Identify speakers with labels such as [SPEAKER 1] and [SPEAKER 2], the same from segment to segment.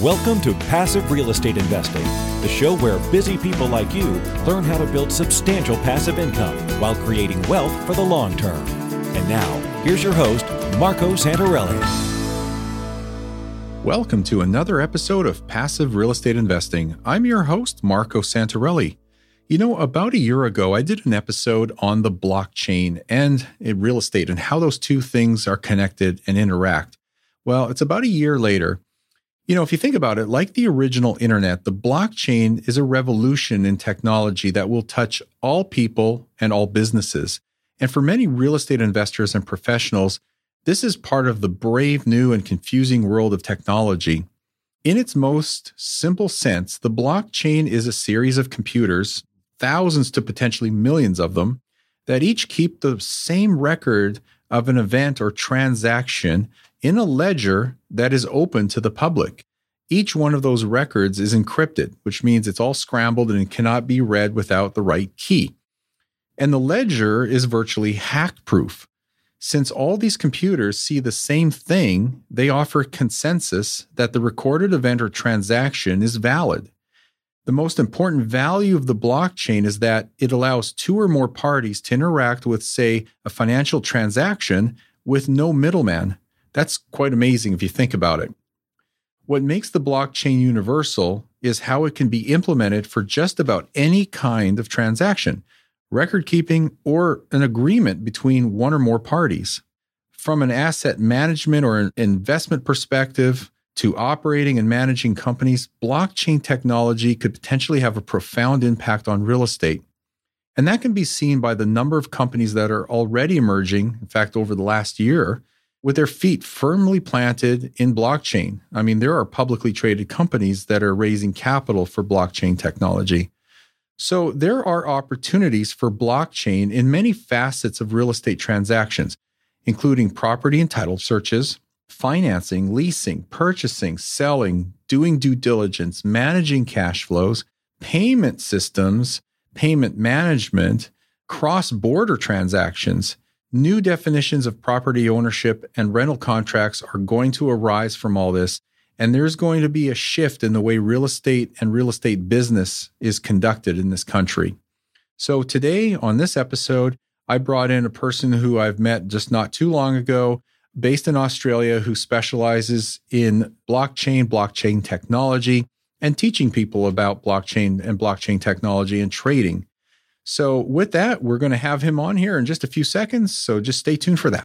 [SPEAKER 1] Welcome to Passive Real Estate Investing, the show where busy people like you learn how to build substantial passive income while creating wealth for the long term. And now, here's your host, Marco Santarelli.
[SPEAKER 2] Welcome to another episode of Passive Real Estate Investing. I'm your host, Marco Santarelli. You know, about a year ago, I did an episode on the blockchain and eh, real estate and how those two things are connected and interact. Well, it's about a year later you know, if you think about it, like the original internet, the blockchain is a revolution in technology that will touch all people and all businesses. And for many real estate investors and professionals, this is part of the brave new and confusing world of technology. In its most simple sense, the blockchain is a series of computers, thousands to potentially millions of them, that each keep the same record of an event or transaction in a ledger that is open to the public. Each one of those records is encrypted, which means it's all scrambled and it cannot be read without the right key. And the ledger is virtually hack proof. Since all these computers see the same thing, they offer consensus that the recorded event or transaction is valid. The most important value of the blockchain is that it allows two or more parties to interact with, say, a financial transaction with no middleman. That's quite amazing if you think about it. What makes the blockchain universal is how it can be implemented for just about any kind of transaction, record keeping, or an agreement between one or more parties. From an asset management or an investment perspective to operating and managing companies, blockchain technology could potentially have a profound impact on real estate. And that can be seen by the number of companies that are already emerging, in fact, over the last year, with their feet firmly planted in blockchain. I mean, there are publicly traded companies that are raising capital for blockchain technology. So there are opportunities for blockchain in many facets of real estate transactions, including property and title searches, financing, leasing, purchasing, selling, doing due diligence, managing cash flows, payment systems, payment management, cross border transactions, New definitions of property ownership and rental contracts are going to arise from all this. And there's going to be a shift in the way real estate and real estate business is conducted in this country. So, today on this episode, I brought in a person who I've met just not too long ago, based in Australia, who specializes in blockchain, blockchain technology, and teaching people about blockchain and blockchain technology and trading. So, with that, we're going to have him on here in just a few seconds. So, just stay tuned for that.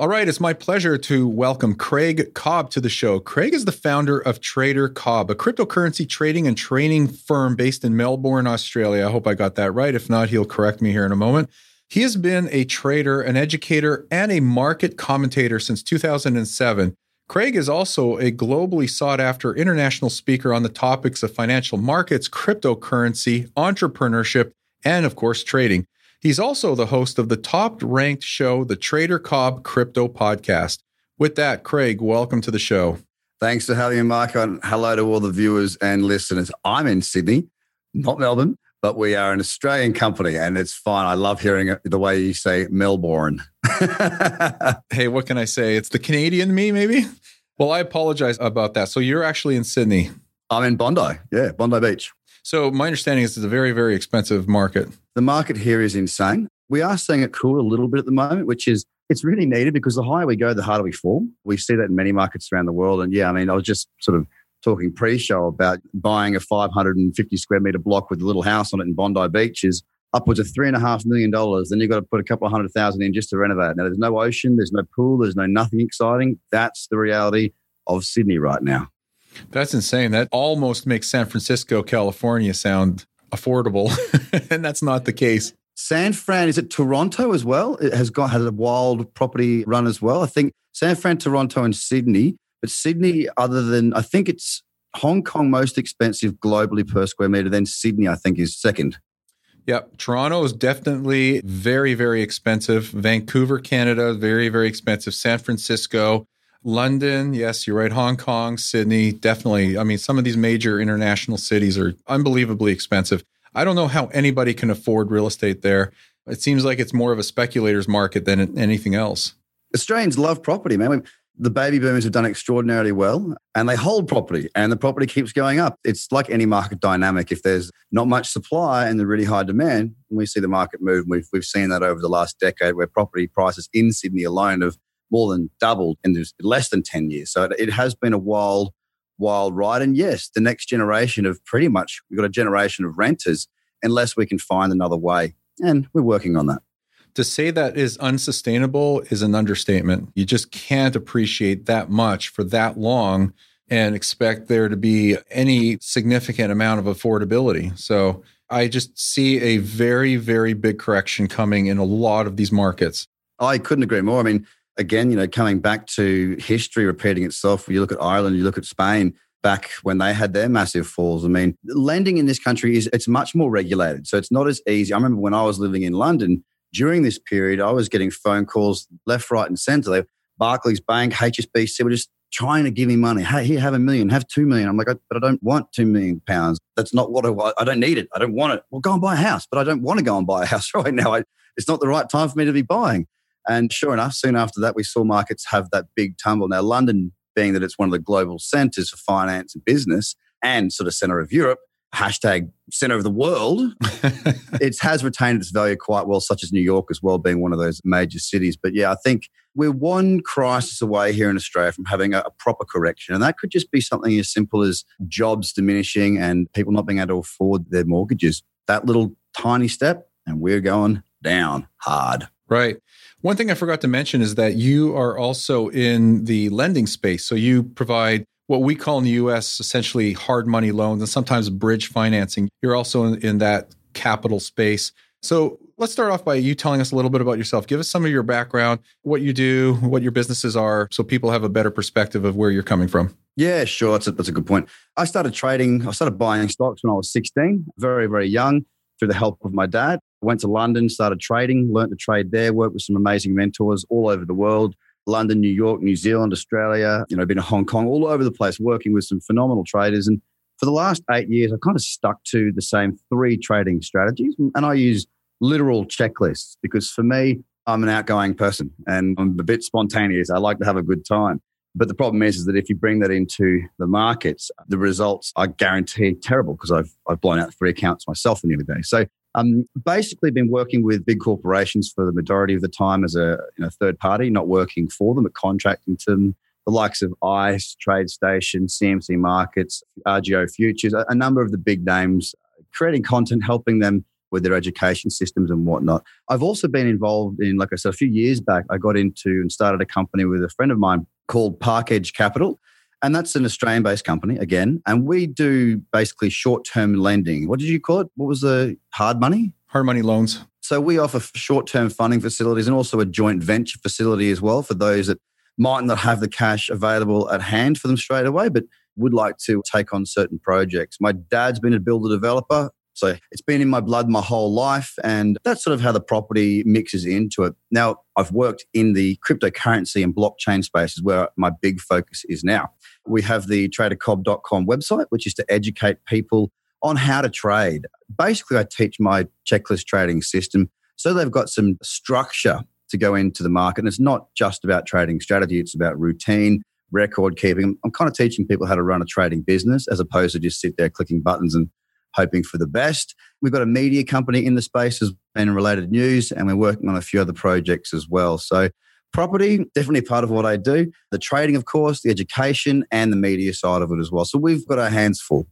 [SPEAKER 2] All right, it's my pleasure to welcome Craig Cobb to the show. Craig is the founder of Trader Cobb, a cryptocurrency trading and training firm based in Melbourne, Australia. I hope I got that right. If not, he'll correct me here in a moment. He has been a trader, an educator, and a market commentator since 2007. Craig is also a globally sought after international speaker on the topics of financial markets, cryptocurrency, entrepreneurship, and of course, trading. He's also the host of the top ranked show, the Trader Cobb Crypto Podcast. With that, Craig, welcome to the show.
[SPEAKER 3] Thanks for having me, Mark. And hello to all the viewers and listeners. I'm in Sydney, not Melbourne, but we are an Australian company and it's fine. I love hearing the way you say Melbourne.
[SPEAKER 2] hey, what can I say? It's the Canadian me, maybe? Well, I apologize about that. So you're actually in Sydney.
[SPEAKER 3] I'm in Bondi. Yeah, Bondi Beach.
[SPEAKER 2] So my understanding is it's a very, very expensive market.
[SPEAKER 3] The market here is insane. We are seeing it cool a little bit at the moment, which is it's really needed because the higher we go, the harder we fall. We see that in many markets around the world. And yeah, I mean, I was just sort of talking pre-show about buying a 550 square meter block with a little house on it in Bondi Beach is upwards of three and a half million dollars. Then you've got to put a couple of hundred thousand in just to renovate. Now there's no ocean, there's no pool, there's no nothing exciting. That's the reality of Sydney right now.
[SPEAKER 2] That's insane. That almost makes San Francisco, California sound affordable. and that's not the case.
[SPEAKER 3] San Fran, is it Toronto as well? It has got has a wild property run as well. I think San Fran, Toronto, and Sydney. But Sydney, other than I think it's Hong Kong most expensive globally per square meter. Then Sydney, I think, is second.
[SPEAKER 2] Yep. Toronto is definitely very, very expensive. Vancouver, Canada, very, very expensive. San Francisco, London, yes, you're right. Hong Kong, Sydney, definitely. I mean, some of these major international cities are unbelievably expensive. I don't know how anybody can afford real estate there. It seems like it's more of a speculator's market than anything else.
[SPEAKER 3] Australians love property, man the baby boomers have done extraordinarily well and they hold property and the property keeps going up. It's like any market dynamic. If there's not much supply and the really high demand, we see the market move. We've, we've seen that over the last decade where property prices in Sydney alone have more than doubled in less than 10 years. So it has been a wild, wild ride. And yes, the next generation of pretty much, we've got a generation of renters unless we can find another way. And we're working on that
[SPEAKER 2] to say that is unsustainable is an understatement. You just can't appreciate that much for that long and expect there to be any significant amount of affordability. So I just see a very, very big correction coming in a lot of these markets.
[SPEAKER 3] I couldn't agree more. I mean, again, you know, coming back to history repeating itself, you look at Ireland, you look at Spain, back when they had their massive falls. I mean, lending in this country is it's much more regulated. So it's not as easy. I remember when I was living in London, during this period, I was getting phone calls left, right, and center. They, Barclays Bank, HSBC were just trying to give me money. Hey, here, have a million, have two million. I'm like, but I don't want two million pounds. That's not what I want. I don't need it. I don't want it. Well, go and buy a house, but I don't want to go and buy a house right now. I, it's not the right time for me to be buying. And sure enough, soon after that, we saw markets have that big tumble. Now, London, being that it's one of the global centers for finance and business and sort of center of Europe, hashtag center of the world, it has retained its value quite well, such as New York as well, being one of those major cities. But yeah, I think we're one crisis away here in Australia from having a, a, proper correction. And that could just be something as simple as jobs diminishing and people not being able to afford their mortgages. That little tiny step, and we're going down hard.
[SPEAKER 2] Right. One thing I forgot to mention is that you are also in the lending space. So you provide what we call in the US essentially hard money loans and sometimes bridge financing. You're also in, in that capital space. So let's start off by you telling us a little bit about yourself. Give us some of your background, what you do, what your businesses are, so people have a better perspective of where you're coming from.
[SPEAKER 3] Yeah, sure. That's a, that's a good point. I started trading, I started buying stocks when I was 16, very, very young, through the help of my dad. Went to London, started trading, learned to trade there, worked with some amazing mentors all over the world. London, New York, New Zealand, Australia, you know, been to Hong Kong, all over the place, working with some phenomenal traders. And for the last eight years, I kind of stuck to the same three trading strategies. And I use literal checklists because for me, I'm an outgoing person and I'm a bit spontaneous. I like to have a good time. But the problem is, is that if you bring that into the markets, the results are guaranteed terrible because I've, I've blown out three accounts myself in the other day. So um, basically, been working with big corporations for the majority of the time as a you know, third party, not working for them, but contracting to them. The likes of ICE, TradeStation, CMC Markets, RJO Futures, a, a number of the big names, creating content, helping them with their education systems and whatnot. I've also been involved in, like I said, a few years back, I got into and started a company with a friend of mine called Park Edge Capital. And that's an Australian based company again. And we do basically short term lending. What did you call it? What was the hard money?
[SPEAKER 2] Hard money loans.
[SPEAKER 3] So we offer short term funding facilities and also a joint venture facility as well for those that might not have the cash available at hand for them straight away, but would like to take on certain projects. My dad's been a builder developer. So it's been in my blood my whole life. And that's sort of how the property mixes into it. Now, I've worked in the cryptocurrency and blockchain spaces where my big focus is now. We have the tradercobb.com website, which is to educate people on how to trade. Basically, I teach my checklist trading system so they've got some structure to go into the market. And it's not just about trading strategy, it's about routine, record keeping. I'm kind of teaching people how to run a trading business as opposed to just sit there clicking buttons and hoping for the best. We've got a media company in the space as and related news, and we're working on a few other projects as well. So property definitely part of what I do. The trading, of course, the education, and the media side of it as well. So we've got our hands full.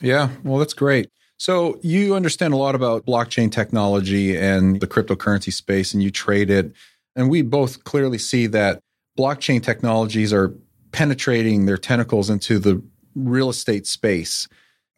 [SPEAKER 2] Yeah, well, that's great. So you understand a lot about blockchain technology and the cryptocurrency space, and you trade it. And we both clearly see that blockchain technologies are penetrating their tentacles into the real estate space.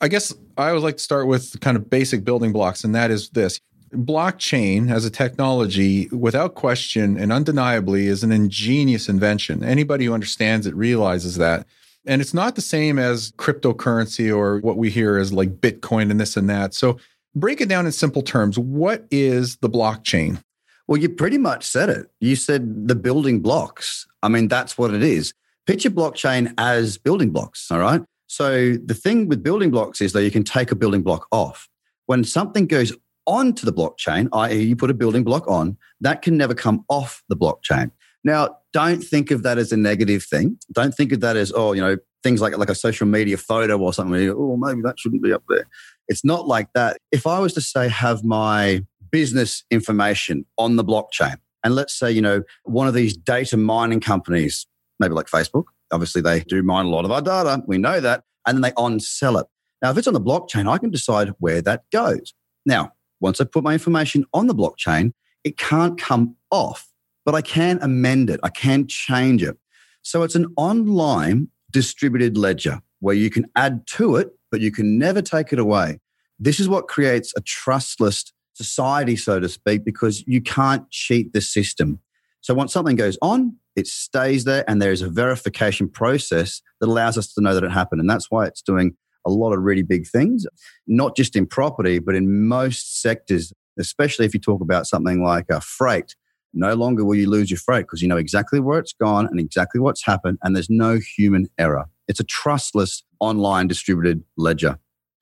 [SPEAKER 2] I guess I would like to start with kind of basic building blocks, and that is this blockchain as a technology, without question and undeniably, is an ingenious invention. Anybody who understands it realizes that. And it's not the same as cryptocurrency or what we hear as like Bitcoin and this and that. So, break it down in simple terms. What is the blockchain?
[SPEAKER 3] Well, you pretty much said it. You said the building blocks. I mean, that's what it is. Picture blockchain as building blocks. All right. So, the thing with building blocks is that you can take a building block off. When something goes onto the blockchain, i.e., you put a building block on, that can never come off the blockchain. Now, don't think of that as a negative thing. Don't think of that as, oh, you know, things like, like a social media photo or something. Oh, maybe that shouldn't be up there. It's not like that. If I was to say, have my business information on the blockchain, and let's say, you know, one of these data mining companies, maybe like Facebook, obviously they do mine a lot of our data. We know that. And then they on sell it. Now, if it's on the blockchain, I can decide where that goes. Now, once I put my information on the blockchain, it can't come off but I can amend it. I can change it. So it's an online distributed ledger where you can add to it, but you can never take it away. This is what creates a trustless society, so to speak, because you can't cheat the system. So once something goes on, it stays there and there is a verification process that allows us to know that it happened. And that's why it's doing a lot of really big things, not just in property, but in most sectors, especially if you talk about something like a freight no longer will you lose your freight because you know exactly where it's gone and exactly what's happened, and there's no human error. It's a trustless online distributed ledger.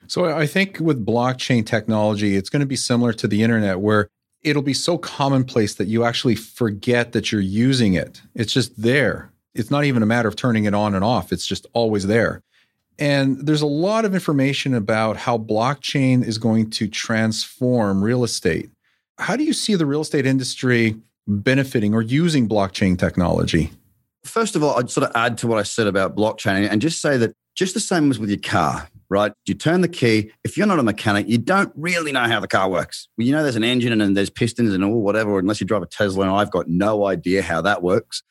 [SPEAKER 2] So I think with blockchain technology, it's going to be similar to the internet where it'll be so commonplace that you actually forget that you're using it. It's just there. It's not even a matter of turning it on and off, it's just always there. And there's a lot of information about how blockchain is going to transform real estate. How do you see the real estate industry benefiting or using blockchain technology?
[SPEAKER 3] First of all, I'd sort of add to what I said about blockchain and just say that just the same as with your car, right? You turn the key. If you're not a mechanic, you don't really know how the car works. Well, you know there's an engine and there's pistons and all whatever, unless you drive a Tesla, and I've got no idea how that works.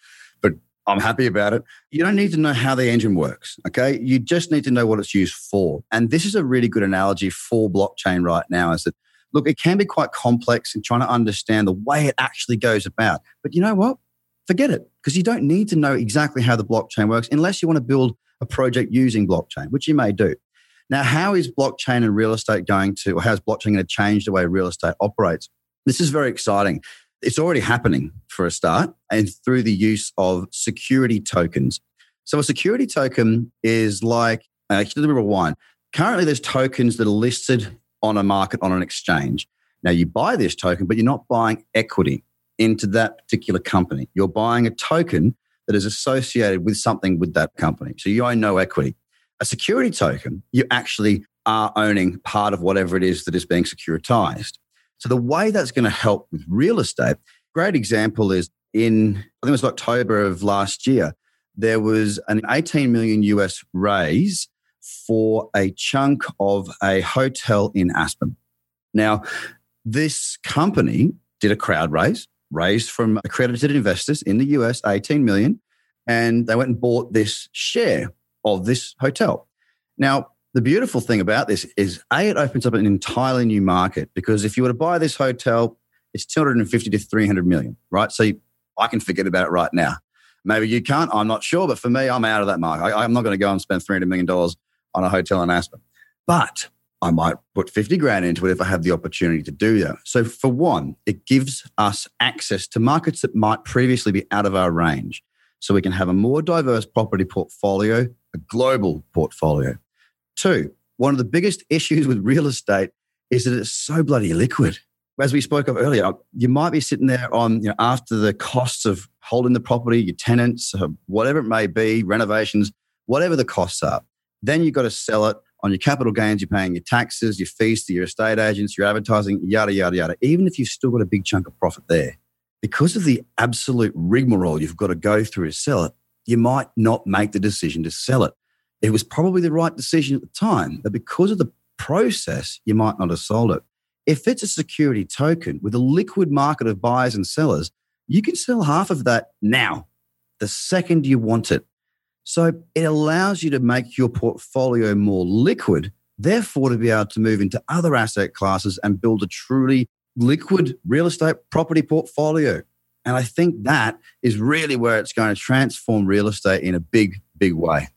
[SPEAKER 3] But I'm happy about it. You don't need to know how the engine works, okay? You just need to know what it's used for. And this is a really good analogy for blockchain right now is that look, it can be quite complex in trying to understand the way it actually goes about. But you know what? Forget it because you don't need to know exactly how the blockchain works unless you want to build a project using blockchain, which you may do. Now, how is blockchain and real estate going to, or how is blockchain going to change the way real estate operates? This is very exciting. It's already happening for a start, and through the use of security tokens. So, a security token is like, uh, actually, let me rewind. Currently, there's tokens that are listed on a market on an exchange. Now you buy this token, but you're not buying equity into that particular company. You're buying a token that is associated with something with that company. So you own no equity. A security token, you actually are owning part of whatever it is that is being securitized. So the way that's going to help with real estate, great example is in, I think it was October of last year, there was an 18 million US raise for a chunk of a hotel in Aspen. Now, this company did a crowd raise, raised from accredited investors in the US, 18 million, and they went and bought this share of this hotel. Now, the beautiful thing about this is A, it opens up an entirely new market because if you were to buy this hotel, it's 250 to 300 million, right? So you, I can forget about it right now. Maybe you can't, I'm not sure, but for me, I'm out of that market. I, am not going to go and spend $300 million on a hotel in Aspen. But I might put 50 grand into it if I have the opportunity to do that. So, for one, it gives us access to markets that might previously be out of our range. So, we can have a more diverse property portfolio, a global portfolio. Two, one of the biggest issues with real estate is that it's so bloody liquid. As we spoke of earlier, you might be sitting there on, you know, after the costs of holding the property, your tenants, uh, whatever it may be, renovations, whatever the costs are. Then you've got to sell it on your capital gains. You're paying your taxes, your fees to your estate agents, your advertising, yada, yada, yada. Even if you've still got a big chunk of profit there, because of the absolute rigmarole you've got to go through to sell it, you might not make the decision to sell it. It was probably the right decision at the time, but because of the process, you might not have sold it. If it's a security token with a liquid market of buyers and sellers, you can sell half of that now, the second you want it. So it allows you to make your portfolio more liquid, therefore, to be able to move into other asset classes and build a truly liquid real estate property portfolio. And I think that is really where it's going to transform real estate in a big, big way.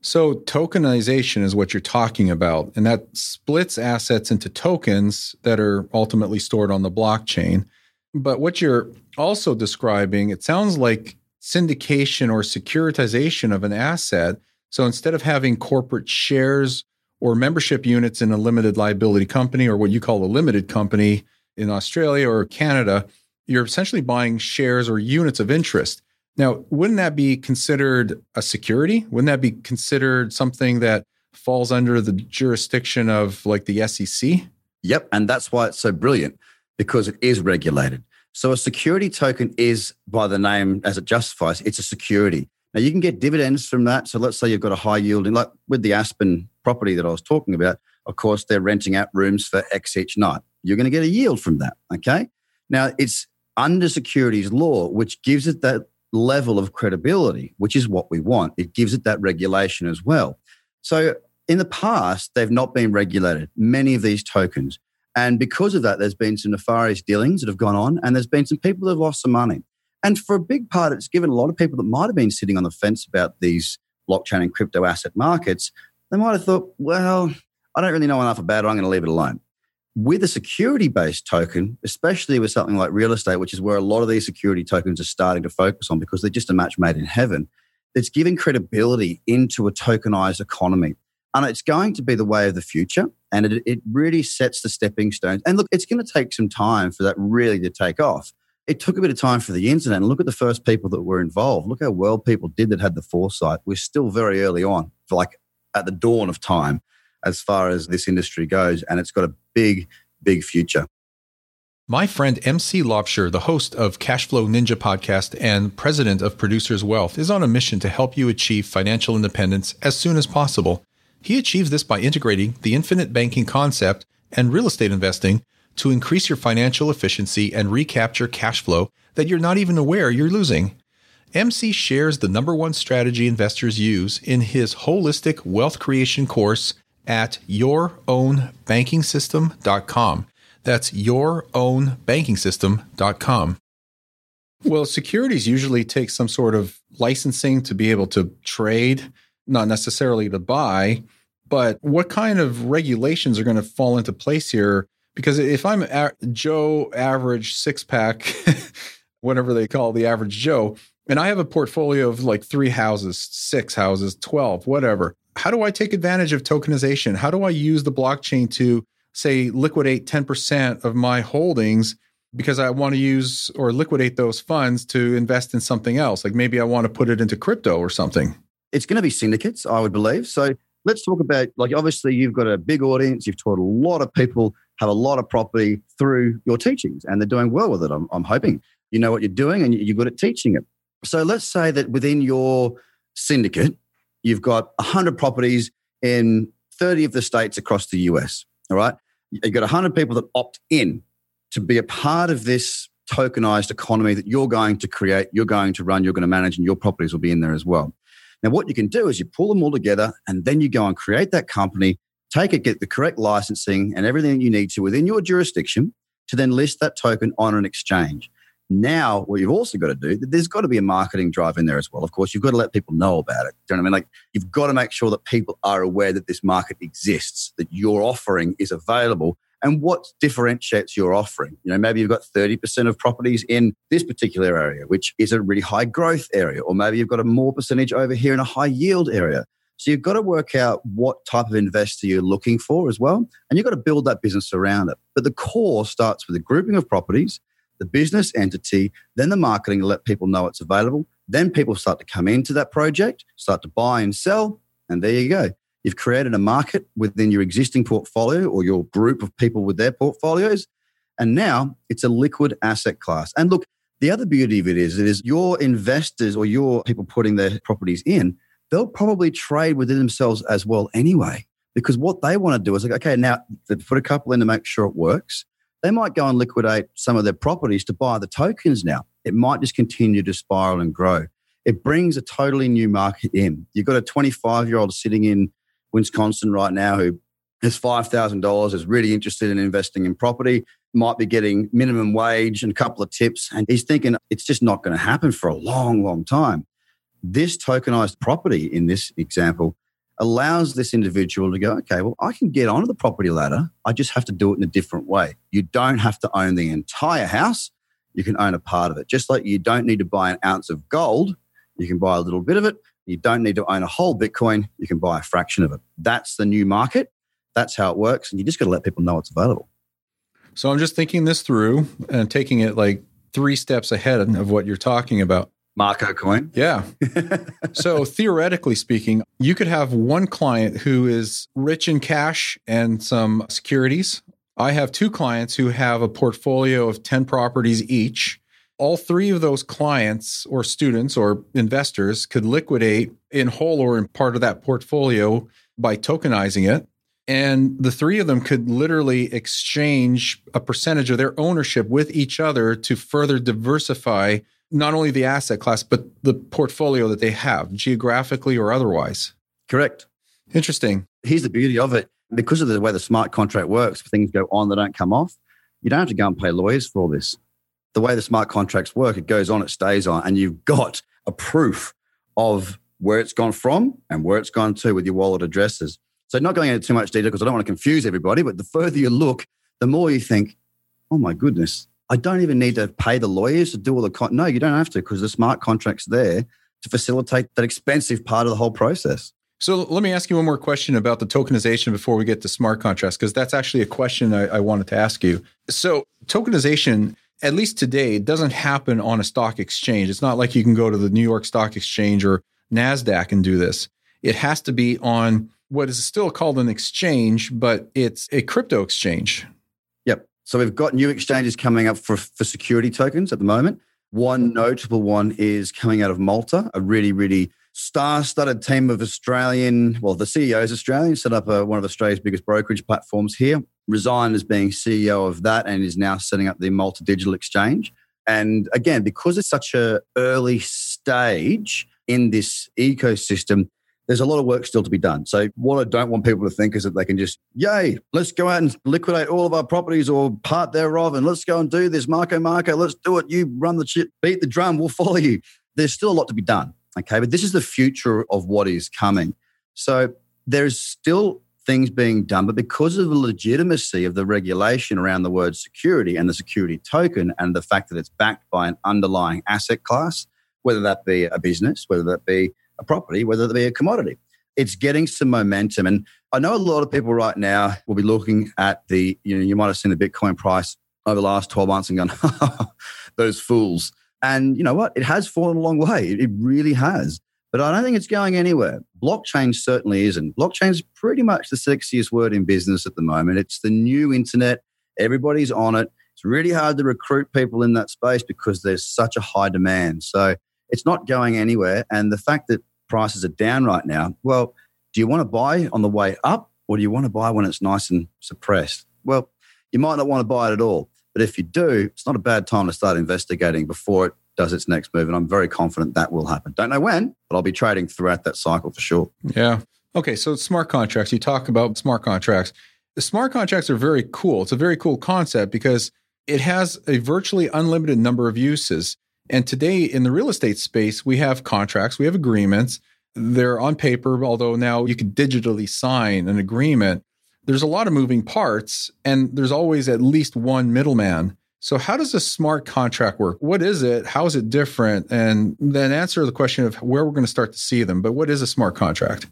[SPEAKER 2] So, tokenization is what you're talking about, and that splits assets into tokens that are ultimately stored on the blockchain. But what you're also describing, it sounds like syndication or securitization of an asset. So, instead of having corporate shares or membership units in a limited liability company or what you call a limited company in Australia or Canada, you're essentially buying shares or units of interest. Now, wouldn't that be considered a security? Wouldn't that be considered something that falls under the jurisdiction of like the SEC?
[SPEAKER 3] Yep. And that's why it's so brilliant because it is regulated. So a security token is, by the name as it justifies, it's a security. Now you can get dividends from that. So let's say you've got a high yielding, like with the Aspen property that I was talking about. Of course, they're renting out rooms for X each night. You're going to get a yield from that. Okay. Now it's under securities law, which gives it that level of credibility, which is what we want. It gives it that regulation as well. So in the past, they've not been regulated, many of these tokens. And because of that, there's been some nefarious dealings that have gone on, and there's been some people that have lost some money. And for a big part, it's given a lot of people that might have been sitting on the fence about these blockchain and crypto asset markets, they might have thought, well, I don't really know enough about it. I'm going to leave it alone with a security based token, especially with something like real estate, which is where a lot of these security tokens are starting to focus on because they're just a match made in heaven, it's giving credibility into a tokenized economy. And it's going to be the way of the future. And it, it really sets the stepping stones. And look, it's going to take some time for that really to take off. It took a bit of time for the internet. And look at the first people that were involved. Look how well people did that had the foresight. We're still very early on, like at the dawn of time as far as this industry goes. And it's got a big, big future.
[SPEAKER 2] My friend MC Laubscher, the host of Cashflow Ninja podcast and president of Producers Wealth, is on a mission to help you achieve financial independence as soon as possible. He achieves this by integrating the infinite banking concept and real estate investing to increase your financial efficiency and recapture cash flow that you're not even aware you're losing. MC shares the number one strategy investors use in his holistic wealth creation course at yourownbankingsystem.com. That's yourownbankingsystem.com. Well, securities usually take some sort of licensing to be able to trade, not necessarily to buy. But what kind of regulations are going to fall into place here? Because if I'm a- Joe average six pack, whatever they call the average Joe, and I have a portfolio of like three houses, six houses, 12, whatever, how do I take advantage of tokenization? How do I use the blockchain to say liquidate 10% of my holdings because I want to use or liquidate those funds to invest in something else? Like maybe I want to put it into crypto or something.
[SPEAKER 3] It's going to be syndicates, I would believe. So let's talk about like obviously you've got a big audience, you've taught a lot of people have a lot of property through your teachings and they're doing well with it. I'm, I'm hoping you know what you're doing and you're good at teaching it. So let's say that within your syndicate, you've got 100 properties in 30 of the states across the US. All right. You've got 100 people that opt in to be a part of this tokenized economy that you're going to create, you're going to run, you're going to manage, and your properties will be in there as well. Now, what you can do is you pull them all together and then you go and create that company, take it, get the correct licensing and everything you need to within your jurisdiction to then list that token on an exchange. Now, what you've also got to do, there's got to be a marketing drive in there as well. Of course, you've got to let people know about it. Do you know what I mean? Like, you've got to make sure that people are aware that this market exists, that your offering is available, and what differentiates your offering. You know, maybe you've got 30% of properties in this particular area, which is a really high growth area, or maybe you've got a more percentage over here in a high yield area. So you've got to work out what type of investor you're looking for as well. And you've got to build that business around it. But the core starts with a grouping of properties the business entity, then the marketing to let people know it's available. Then people start to come into that project, start to buy and sell, and there you go. You've created a market within your existing portfolio or your group of people with their portfolios. And now it's a liquid asset class. And look, the other beauty of it is, it is your investors or your people putting their properties in, they'll probably trade within themselves as well anyway. Because what they want to do is like, okay, now they put a couple in to make sure it works they might go and liquidate some of their properties to buy the tokens now. It might just continue to spiral and grow. It brings a totally new market in. You've got a 25 year old sitting in Wisconsin right now who has $5,000, is really interested in investing in property. might be getting minimum wage and a couple of tips. And he's thinking it's just not going to happen for a long, long time. This tokenized property in this example allows this individual to go, okay, well, I can get onto the property ladder. I just have to do it in a different way. You don't have to own the entire house. You can own a part of it. Just like you don't need to buy an ounce of gold, you can buy a little bit of it. You don't need to own a whole Bitcoin. You can buy a fraction of it. That's the new market. That's how it works. And you just got to let people know it's available.
[SPEAKER 2] So I'm just thinking this through and taking it like three steps ahead of what you're talking about.
[SPEAKER 3] Marco coin.
[SPEAKER 2] Yeah. so theoretically speaking, you could have one client who is rich in cash and some securities. I have two clients who have a portfolio of 10 properties each. All three of those clients or students or investors could liquidate in whole or in part of that portfolio by tokenizing it. And the three of them could literally exchange a percentage of their ownership with each other to further diversify not only the asset class, but the portfolio that they have, geographically or otherwise.
[SPEAKER 3] Correct.
[SPEAKER 2] Interesting.
[SPEAKER 3] Here's the beauty of it because of the way the smart contract works, things go on, they don't come off. You don't have to go and pay lawyers for all this. The way the smart contracts work, it goes on, it stays on, and you've got a proof of where it's gone from and where it's gone to with your wallet addresses. So, not going into too much detail because I don't want to confuse everybody, but the further you look, the more you think, oh my goodness, I don't even need to pay the lawyers to do all the con-. No, you don't have to because the smart contract's there to facilitate that expensive part of the whole process.
[SPEAKER 2] So let me ask you one more question about the tokenization before we get to smart contracts, because that's actually a question I, I, wanted to ask you. So tokenization, at least today, it doesn't happen on a stock exchange. It's not like you can go to the New York Stock Exchange or NASDAQ and do this. It has to be on what is still called an exchange, but it's a crypto exchange.
[SPEAKER 3] Yep. So we've got new exchanges coming up for, for security tokens at the moment. One notable one is coming out of Malta, a really, really star-studded team of Australian, well, the CEO is Australian, set up a, one of Australia's biggest brokerage platforms here, resigned as being CEO of that and is now setting up the Malta Digital Exchange. And again, because it's such a early stage in this ecosystem, there's a lot of work still to be done. So what I don't want people to think is that they can just, yay, let's go out and liquidate all of our properties or part thereof, and let's go and do this, Marco, Marco, let's do it. You run the shit, beat the drum, we'll follow you. There's still a lot to be done. Okay, but this is the future of what is coming. So there's still things being done, but because of the legitimacy of the regulation around the word security and the security token and the fact that it's backed by an underlying asset class, whether that be a business, whether that be a property, whether that be a commodity. It's getting some momentum. And I know a lot of people right now will be looking at the, you know, you might have seen the Bitcoin price over the last 12 months and gone, those fools. And you know what? It has fallen a long way. It really has. But I don't think it's going anywhere. Blockchain certainly isn't. Blockchain is pretty much the sexiest word in business at the moment. It's the new internet. Everybody's on it. It's really hard to recruit people in that space because there's such a high demand. So it's not going anywhere. And the fact that prices are down right now, well, do you want to buy on the way up or do you want to buy when it's nice and suppressed? Well, you might not want to buy it at all. But if you do, it's not a bad time to start investigating before it does its next move. And I'm very confident that will happen. Don't know when, but I'll be trading throughout that cycle for sure.
[SPEAKER 2] Yeah. Okay. So smart contracts, you talk about smart contracts. The smart contracts are very cool. It's a very cool concept because it has a virtually unlimited number of uses. And today in the real estate space, we have contracts, we have agreements. They're on paper, although now you can digitally sign an agreement. There's a lot of moving parts, and there's always at least one middleman. So, how does a smart contract work? What is it? How is it different? And then answer the question of where we're going to start to see them. But what is a smart contract?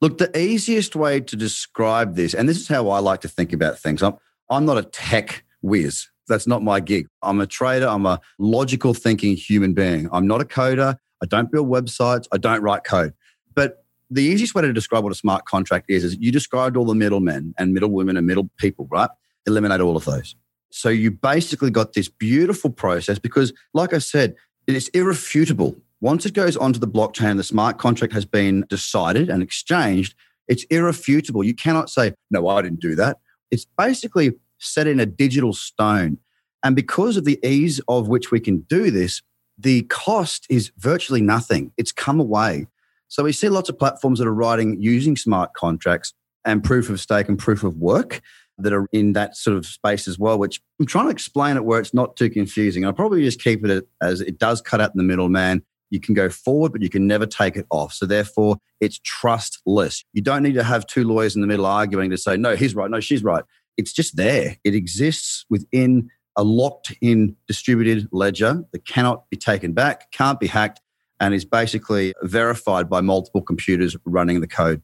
[SPEAKER 3] Look, the easiest way to describe this, and this is how I like to think about things. I'm, I'm not a tech whiz. That's not my gig. I'm a trader. I'm a logical thinking human being. I'm not a coder. I don't build websites. I don't write code. But the easiest way to describe what a smart contract is, is you described all the middlemen and middlewomen and middle people, right? Eliminate all of those. So you basically got this beautiful process because, like I said, it is irrefutable. Once it goes onto the blockchain, the smart contract has been decided and exchanged, it's irrefutable. You cannot say, no, I didn't do that. It's basically set in a digital stone. And because of the ease of which we can do this, the cost is virtually nothing. It's come away. So we see lots of platforms that are writing using smart contracts and proof of stake and proof of work. That are in that sort of space as well, which I'm trying to explain it where it's not too confusing. I'll probably just keep it as it does cut out in the middle, man. You can go forward, but you can never take it off. So therefore, it's trustless. You don't need to have two lawyers in the middle arguing to say, no, he's right, no, she's right. It's just there. It exists within a locked in distributed ledger that cannot be taken back, can't be hacked, and is basically verified by multiple computers running the code.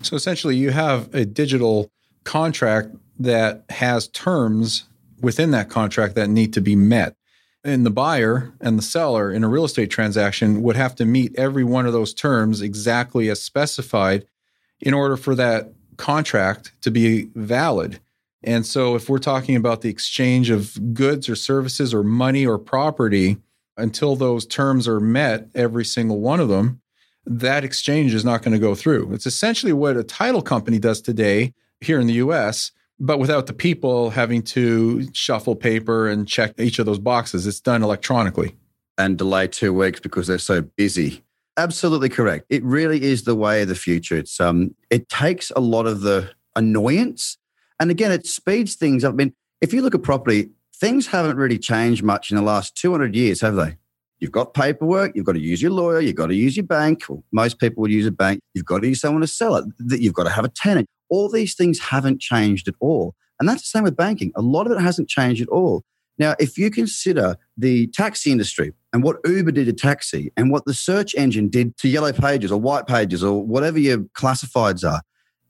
[SPEAKER 2] So essentially, you have a digital contract that has terms within that contract that need to be met. And the buyer and the seller in a real estate transaction would have to meet every one of those terms exactly as specified in order for that contract to be valid. And so, if we're talking about the exchange of goods or services or money or property, until those terms are met, every single one of them, that exchange is not going to go through. It's essentially what a title company does today here in the US, but without the people having to shuffle paper and check each of those boxes. It's done electronically.
[SPEAKER 3] And delay two weeks because they're so busy. Absolutely correct. It really is the way of the future. It's um it takes a lot of the annoyance and again it speeds things up. I mean, if you look at property, things haven't really changed much in the last 200 years, have they? You've got paperwork. You've got to use your lawyer. You've got to use your bank. Well, most people would use a bank. You've got to use someone to sell it. That you've got to have a tenant. All these things haven't changed at all. And that's the same with banking. A lot of it hasn't changed at all. Now, if you consider the taxi industry and what Uber did to taxi and what the search engine did to yellow pages or white pages or whatever your classifieds are,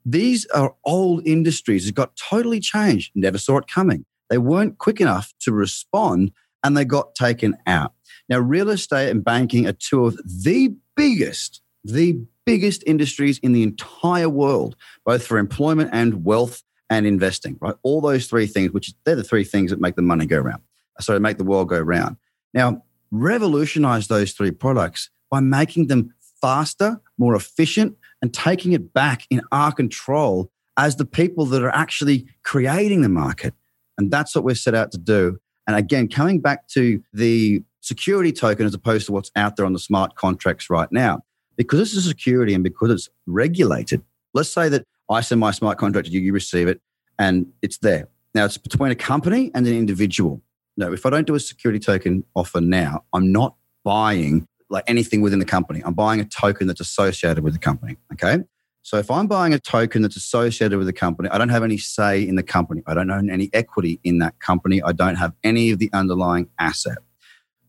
[SPEAKER 3] these are old industries that got totally changed. Never saw it coming. They weren't quick enough to respond and they got taken out. Now, real estate and banking are two of the biggest, the biggest industries in the entire world, both for employment and wealth and investing, right? All those three things, which they're the three things that make the money go around. Sorry, make the world go round. Now, revolutionize those three products by making them faster, more efficient, and taking it back in our control as the people that are actually creating the market. And that's what we're set out to do. And again, coming back to the security token as opposed to what's out there on the smart contracts right now. Because this is a security and because it's regulated, let's say that I send my smart contract to you, you receive it, and it's there. Now it's between a company and an individual. No, if I don't do a security token offer now, I'm not buying like anything within the company. I'm buying a token that's associated with the company. Okay. So if I'm buying a token that's associated with the company, I don't have any say in the company. I don't own any equity in that company. I don't have any of the underlying asset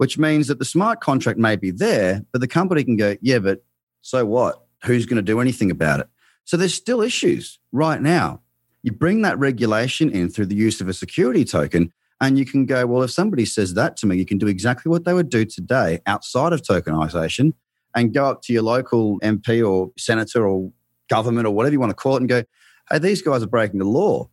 [SPEAKER 3] which means that the smart contract may be there, but the company can go, yeah, but so what? Who's going to do anything about it? So there's still issues right now. You bring that regulation in through the use of a security token, and you can go, well, if somebody says that to me, you can do exactly what they would do today outside of tokenization and go up to your local MP or senator or government or whatever you want to call it and go, hey, these guys are breaking the law.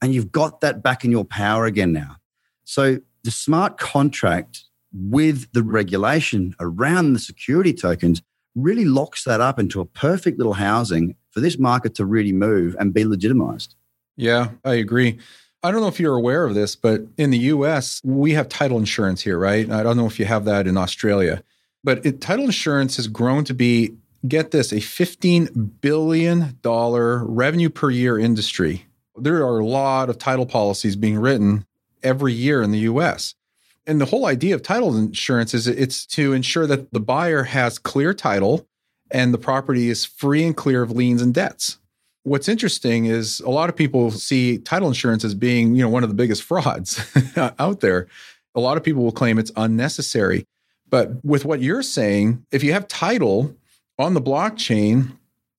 [SPEAKER 3] And you've got that back in your power again now. So the smart contract with the regulation around the security tokens really locks that up into a perfect little housing for this market to really move and be legitimized.
[SPEAKER 2] Yeah, I agree. I don't know if you're aware of this, but in the US, we have title insurance here, right? I don't know if you have that in Australia, but it, title insurance has grown to be, get this, a $15 billion revenue per year industry. There are a lot of title policies being written every year in the US. And the whole idea of title insurance is it's to ensure that the buyer has clear title and the property is free and clear of liens and debts. What's interesting is a lot of people see title insurance as being, you know, one of the biggest frauds out there. A lot of people will claim it's unnecessary. But with what you're saying, if you have title on the blockchain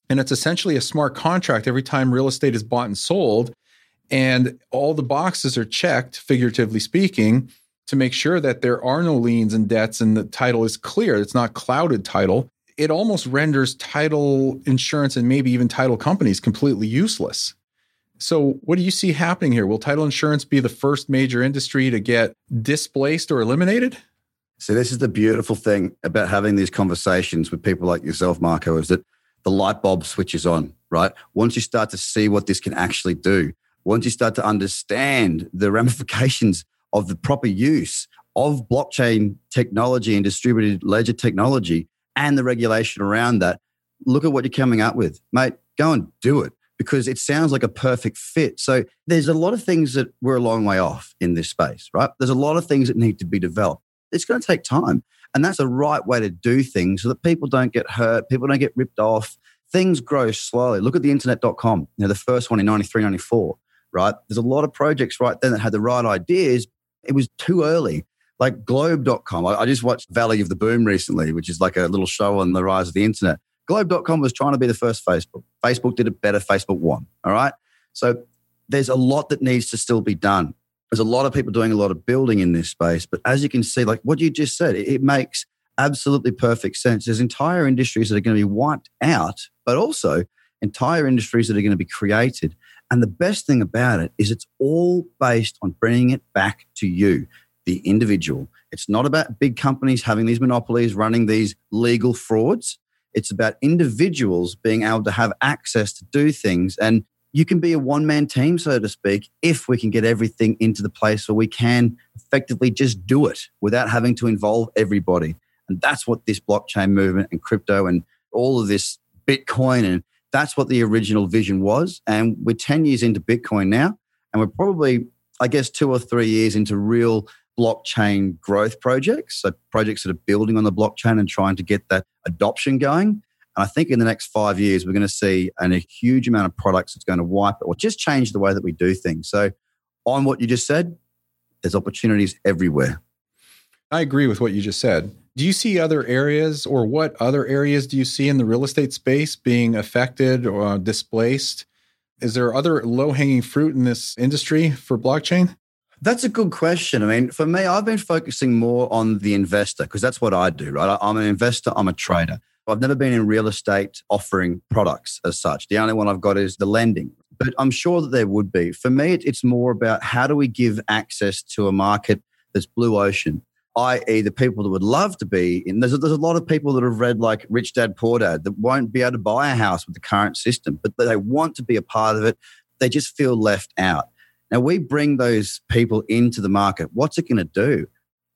[SPEAKER 2] and it's essentially a smart contract every time real estate is bought and sold and all the boxes are checked, figuratively speaking, to make sure that there are no liens and debts and the title is clear. It's not clouded title. It almost renders title insurance and maybe even title companies completely useless. So, what do you see happening here? Will title insurance be the first major industry to get displaced or eliminated?
[SPEAKER 3] So, this is the beautiful thing about having these conversations with people like yourself, Marco, is that the light bulb switches on, right? Once you start to see what this can actually do, once you start to understand the ramifications of the proper use of blockchain technology and distributed ledger technology and the regulation around that, look at what you're coming up with. Mate, go and do it because it sounds like a perfect fit. So there's a lot of things that we're a long way off in this space, right? There's a lot of things that need to be developed. It's going to take time. And that's the right way to do things so that people don't get hurt, people don't get ripped off. Things grow slowly. Look at the internet.com, you know, the first one in 93, 94, right? There's a lot of projects right then that had the right ideas. It was too early. Like globe.com. I, I just watched Valley of the Boom recently, which is like a little show on the rise of the internet. Globe.com was trying to be the first Facebook. Facebook did it better. Facebook won. All right. So there's a lot that needs to still be done. There's a lot of people doing a lot of building in this space. But as you can see, like what you just said, it, it makes absolutely perfect sense. There's entire industries that are going to be wiped out, but also entire industries that are going to be created. And the best thing about it is it's all based on bringing it back to you, the individual. It's not about big companies having these monopolies, running these legal frauds. It's about individuals being able to have access to do things. And you can be a one man team, so to speak, if we can get everything into the place where we can effectively just do it without having to involve everybody. And that's what this blockchain movement and crypto and all of this Bitcoin and that's what the original vision was. And we're 10 years into Bitcoin now, and we're probably, I guess, two or three years into real blockchain growth projects. So projects that are building on the blockchain and trying to get that adoption going. And I think in the next five years, we're going to see an, a huge amount of products that's going to wipe or just change the way that we do things. So, on what you just said, there's opportunities everywhere.
[SPEAKER 2] I agree with what you just said. Do you see other areas, or what other areas do you see in the real estate space being affected or displaced? Is there other low hanging fruit in this industry for blockchain?
[SPEAKER 3] That's a good question. I mean, for me, I've been focusing more on the investor because that's what I do, right? I'm an investor, I'm a trader. I've never been in real estate offering products as such. The only one I've got is the lending, but I'm sure that there would be. For me, it's more about how do we give access to a market that's blue ocean, i.e., the people that would love to be in. There's a, there's a lot of people that have read like Rich Dad Poor Dad that won't be able to buy a house with the current system, but they want to be a part of it. They just feel left out. Now, we bring those people into the market. What's it going to do?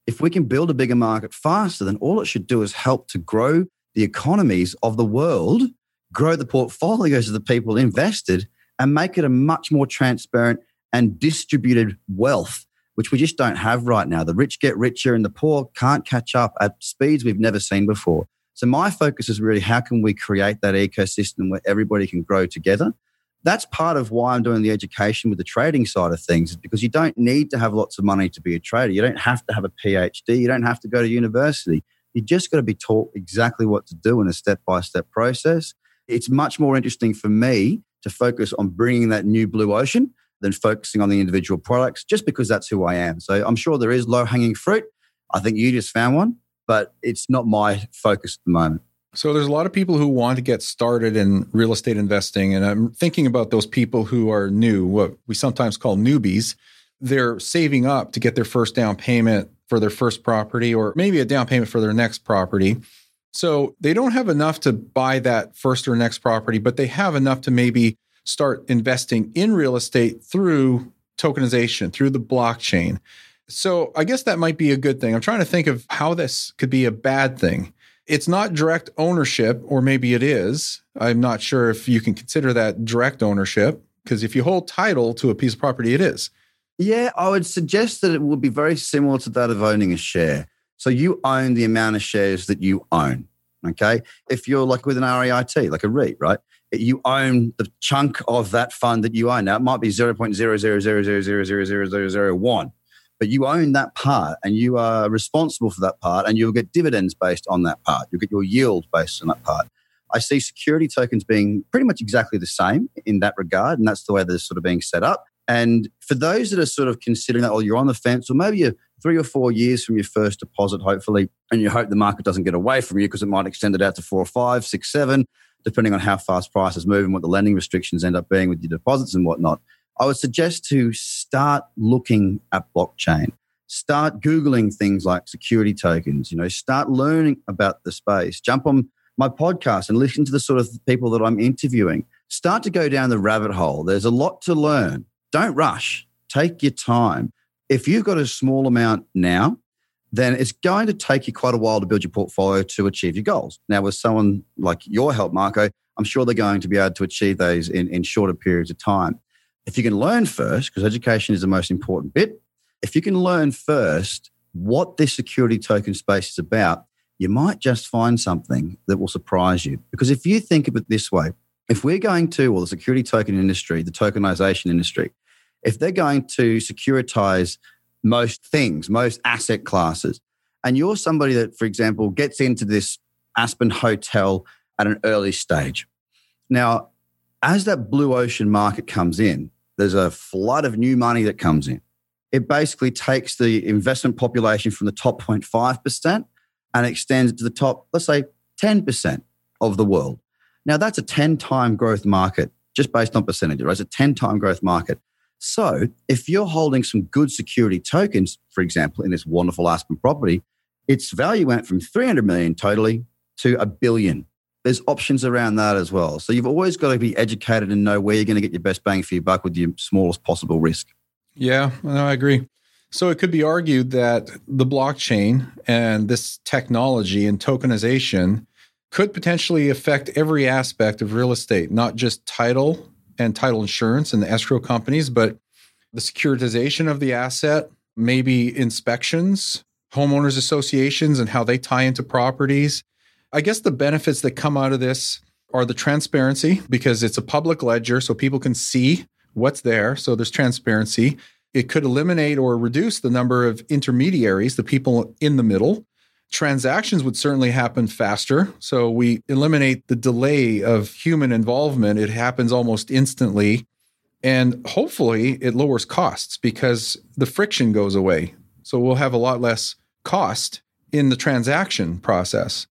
[SPEAKER 3] If we can build a bigger market faster, then all it should do is help to grow the economies of the world, grow the portfolios of the people invested, and make it a much more transparent and distributed wealth, which we just don't have right now. The rich get richer and the poor can't catch up at speeds we've never seen before. So, my focus is really how can we create that ecosystem where everybody can grow together? that's part of why I'm doing the education with the trading side of things, because you don't need to have lots of money to be a trader. You don't have to have a PhD. You don't have to go to university. You just got to be taught exactly what to do in a step by step process. It's much more interesting for me to focus on bringing that new blue ocean than focusing on the individual products, just because that's who I am. So I'm sure there is low hanging fruit. I think you just found one, but it's not my focus at the moment.
[SPEAKER 2] So there's a lot of people who want to get started in real estate investing. And I'm thinking about those people who are new, what we sometimes call newbies. They're saving up to get their first down payment for their first property or maybe a down payment for their next property. So they don't have enough to buy that first or next property, but they have enough to maybe start investing in real estate through tokenization, through the blockchain. So I guess that might be a good thing. I'm trying to think of how this could be a bad thing. It's not direct ownership, or maybe it is. I'm not sure if you can consider that direct ownership, because if you hold title to a piece of property, it is.
[SPEAKER 3] Yeah, I would suggest that it would be very similar to that of owning a share. So you own the amount of shares that you own. Okay. If you're like with an REIT, like a REIT, right? You own the chunk of that fund that you own. Now it might be 0.00000000001 but you own that part and you are responsible for that part and you'll get dividends based on that part. You'll get your yield based on that part. I see security tokens being pretty much exactly the same in that regard, and that's the way they're sort of being set up. And for those that are sort of considering that, or you're on the fence, or maybe you're three or four years from your first deposit, hopefully, and you hope the market doesn't get away from you because it might extend it out to four or five, six, seven, depending on how fast prices move and what the lending restrictions end up being with your deposits and whatnot. I would suggest to start looking at blockchain. Start Googling things like security tokens, you know, start learning about the space. Jump on my podcast and listen to the sort of people that I'm interviewing. Start to go down the rabbit hole. There's a lot to learn. Don't rush. Take your time. If you've got a small amount now, then it's going to take you quite a while to build your portfolio to achieve your goals. Now, with someone like your help, Marco, I'm sure they're going to be able to achieve those in, in shorter periods of time. If you can learn first, because education is the most important bit, if you can learn first what this security token space is about, you might just find something that will surprise you. Because if you think of it this way, if we're going to, or the security token industry, the tokenization industry, if they're going to securitize most things, most asset classes, and you're somebody that, for example, gets into this Aspen hotel at an early stage. Now, as that blue ocean market comes in, there's a flood of new money that comes in. It basically takes the investment population from the top 0.5% and extends it to the top, let's say 10% of the world. Now, that's a 10 time growth market just based on percentage, right? It's a 10 time growth market. So, if you're holding some good security tokens, for example, in this wonderful Aspen property, its value went from 300 million totally to a billion. There's options around that as well. So, you've always got to be educated and know where you're going to get your best bang for your buck with your smallest possible risk.
[SPEAKER 2] Yeah, no, I agree. So it could be argued that the blockchain and this technology and tokenization could potentially affect every aspect of real estate, not just title and title insurance and the escrow companies, but the securitization of the asset, maybe inspections, homeowners associations, and how they tie into properties. I guess the benefits that come out of this are the transparency because it's a public ledger, so people can see what's there. So there's transparency. It could eliminate or reduce the number of intermediaries, the people in the middle. Transactions would certainly happen faster. So we eliminate the delay of human involvement. It happens almost instantly. And hopefully it lowers costs because the friction goes away. So we'll have a lot less cost in the transaction process.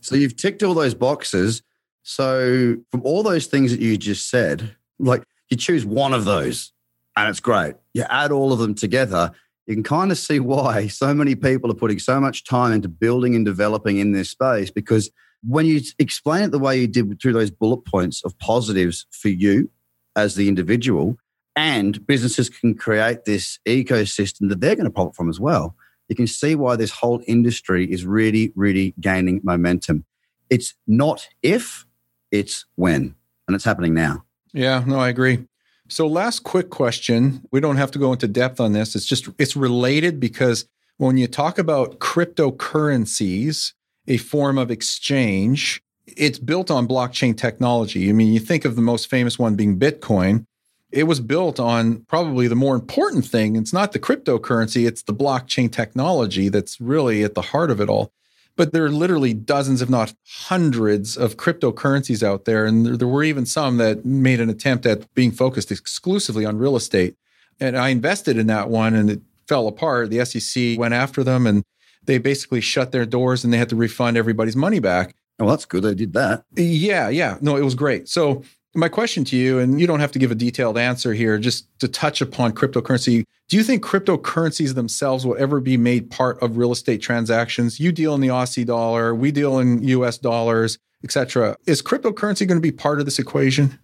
[SPEAKER 3] So you've ticked all those boxes. So from all those things that you just said, like you choose one of those and it's great. You add all of them together, you can kind of see why so many people are putting so much time into building and developing in this space because when you explain it the way you did through those bullet points of positives for you as the individual, and businesses can create this ecosystem that they're going to profit from as well, you can see why this whole industry is really, really gaining momentum. It's not if, it's when. And it's happening now.
[SPEAKER 2] Yeah, no, I agree. So last quick question. We don't have to go into depth on this. It's just it's related because when you talk about cryptocurrencies, a form of exchange, it's built on blockchain technology. I mean, you think of the most famous one being Bitcoin. It was built on probably the more important thing. It's not the cryptocurrency, it's the blockchain technology that's really at the heart of it all. But there are literally dozens, if not hundreds, of cryptocurrencies out there. And there, there were even some that made an attempt at being focused exclusively on real estate. And I invested in that one and it fell apart. The SEC went after them and they basically shut their doors and they had to refund everybody's money back.
[SPEAKER 3] Well, that's good. I did that.
[SPEAKER 2] Yeah, yeah. No, it was great. So my question to you, and you don't have to give a detailed answer here, just to touch upon cryptocurrency. Do you think cryptocurrencies themselves will ever be made part of real estate transactions? You deal in the Aussie dollar, we deal in US dollars, etc. Is cryptocurrency going to be part of this equation?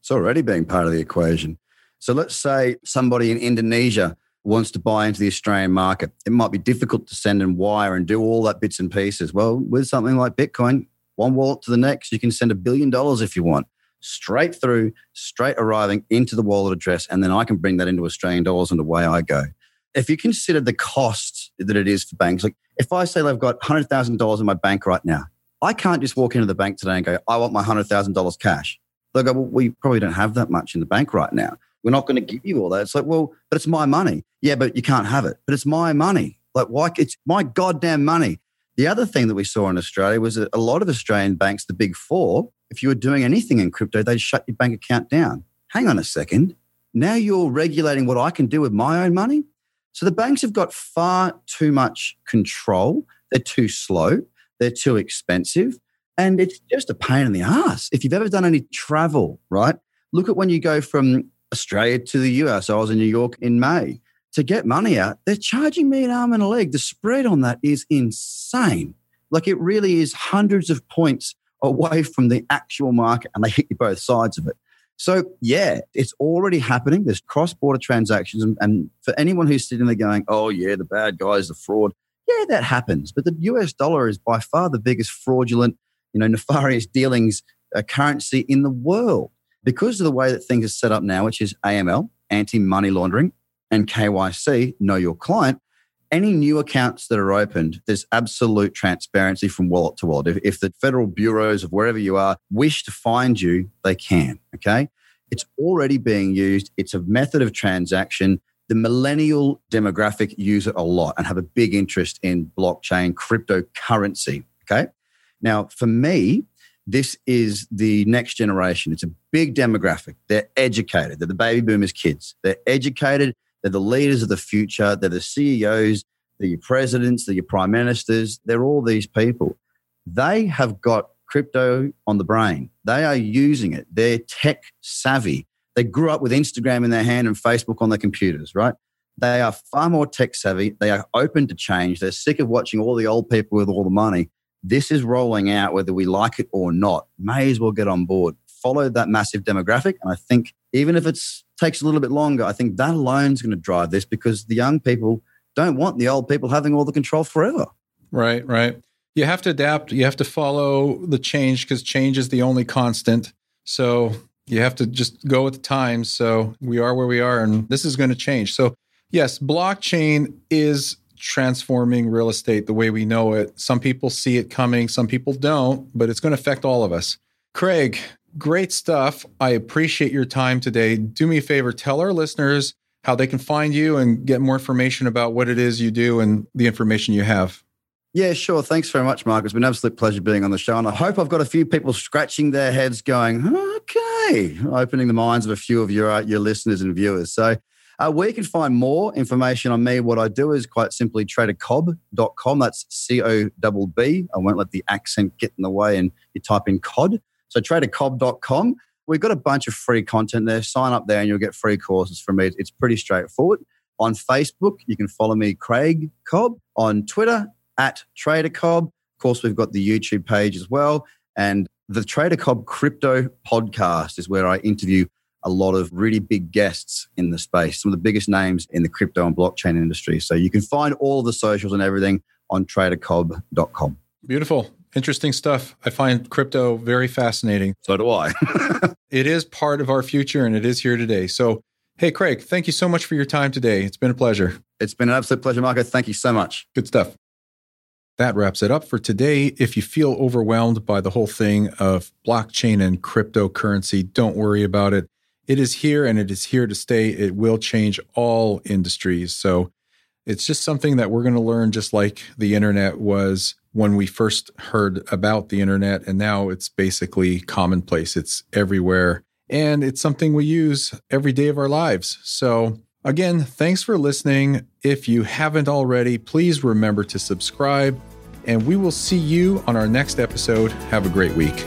[SPEAKER 3] It's already being part of the equation. So let's say somebody in Indonesia wants to buy into the Australian market. It might be difficult to send and wire and do all that bits and pieces. Well, with something like Bitcoin, one wallet to the next, you can send a billion dollars if you want straight through, straight arriving into the wallet address, and then I can bring that into Australian dollars and away I go. If you consider the cost that it is for banks, like if I say I've got $100,000 in my bank right now, I can't just walk into the bank today and go, I want my $100,000 cash. They'll go, well, we probably don't have that much in the bank right now. We're not going to give you all that. It's like, well, but it's my money. Yeah, but you can't have it. But it's my money. Like, why? It's my goddamn money. The other thing that we saw in Australia was that a lot of Australian banks, the big four, if you were doing anything in crypto, they'd shut your bank account down. Hang on a second. Now you're regulating what I can do with my own money. So the banks have got far too much control. They're too slow. They're too expensive. And it's just a pain in the ass. If you've ever done any travel, right? Look at when you go from Australia to the US. I was in New York in May. To get money out, they're charging me an arm and a leg. The spread on that is insane. Like it really is hundreds of points away from the actual market and they hit you both sides of it. So, yeah, it's already happening. There's cross border transactions. And, and, for anyone who's sitting there going, oh, yeah, the bad guys, the fraud, yeah, that happens. But the US dollar is by far the biggest fraudulent, you know, nefarious dealings uh, currency in the world. Because of the way that things are set up now, which is AML, anti money laundering, and KYC, know your client, any new accounts that are opened, there's absolute transparency from wallet to wallet. If, if, the federal bureaus of wherever you are wish to find you, they can. Okay. It's already being used. It's a method of transaction. The millennial demographic use it a lot and have a big interest in blockchain cryptocurrency. Okay. Now, for me, this is the next generation. It's a big demographic. They're educated. They're the baby boomers' kids. They're educated. They're the leaders of the future. They're the CEOs. They're your presidents. They're your prime ministers. They're all these people. They have got crypto on the brain. They are using it. They're tech savvy. They grew up with Instagram in their hand and Facebook on their computers, right? They are far more tech savvy. They are open to change. They're sick of watching all the old people with all the money this is rolling out whether we like it or not. May as well get on board. Follow that massive demographic. And I think even if it takes a little bit longer, I think that alone is going to drive this because the young people don't want the old people having all the control forever.
[SPEAKER 2] Right, right. You have to adapt. You have to follow the change because change is the only constant. So you have to just go with the times. So we are where we are, and this is going to change. So, yes, blockchain is transforming real estate the way we know it. Some people see it coming, some people don't, but it's going to affect all of us. Craig, great stuff. I appreciate your time today. Do me a favor, tell our listeners how they can find you and get more information about what it is you do and the information you have.
[SPEAKER 3] Yeah, sure. Thanks very much, Mark. It's been an absolute pleasure being on the show. And I hope I've got a few people scratching their heads going, okay, opening the minds of a few of your, uh, your listeners and viewers. So uh, where you can find more information on me, what I do is quite simply tradercobb.com. That's C O B B. I won't let the accent get in the way and you type in COD. So tradercobb.com. We've got a bunch of free content there. Sign up there and you'll get free courses from me. It's pretty straightforward. On Facebook, you can follow me, Craig Cobb. On Twitter, at Trader Cobb. Of course, we've got the YouTube page as well. And the Trader Cobb Crypto Podcast is where I interview a lot of really big guests in the space, some of the biggest names in the crypto and blockchain industry. So you can find all the socials and everything on tradercobb.com.
[SPEAKER 2] Beautiful. Interesting stuff. I find crypto very fascinating.
[SPEAKER 3] So do I.
[SPEAKER 2] it is part of our future and it is here today. So, hey, Craig, thank you so much for your time today. It's been a pleasure.
[SPEAKER 3] It's been an absolute pleasure, Marco. Thank you so much.
[SPEAKER 2] Good stuff. That wraps it up for today. If you feel overwhelmed by the whole thing of blockchain and cryptocurrency, don't worry about it it is here and it is here to stay. It will change all industries. So it's just something that we're going to learn, just like the internet was when we first heard about the internet. And now it's basically commonplace, it's everywhere. And it's something we use every day of our lives. So, again, thanks for listening. If you haven't already, please remember to subscribe. And we will see you on our next episode. Have a great week.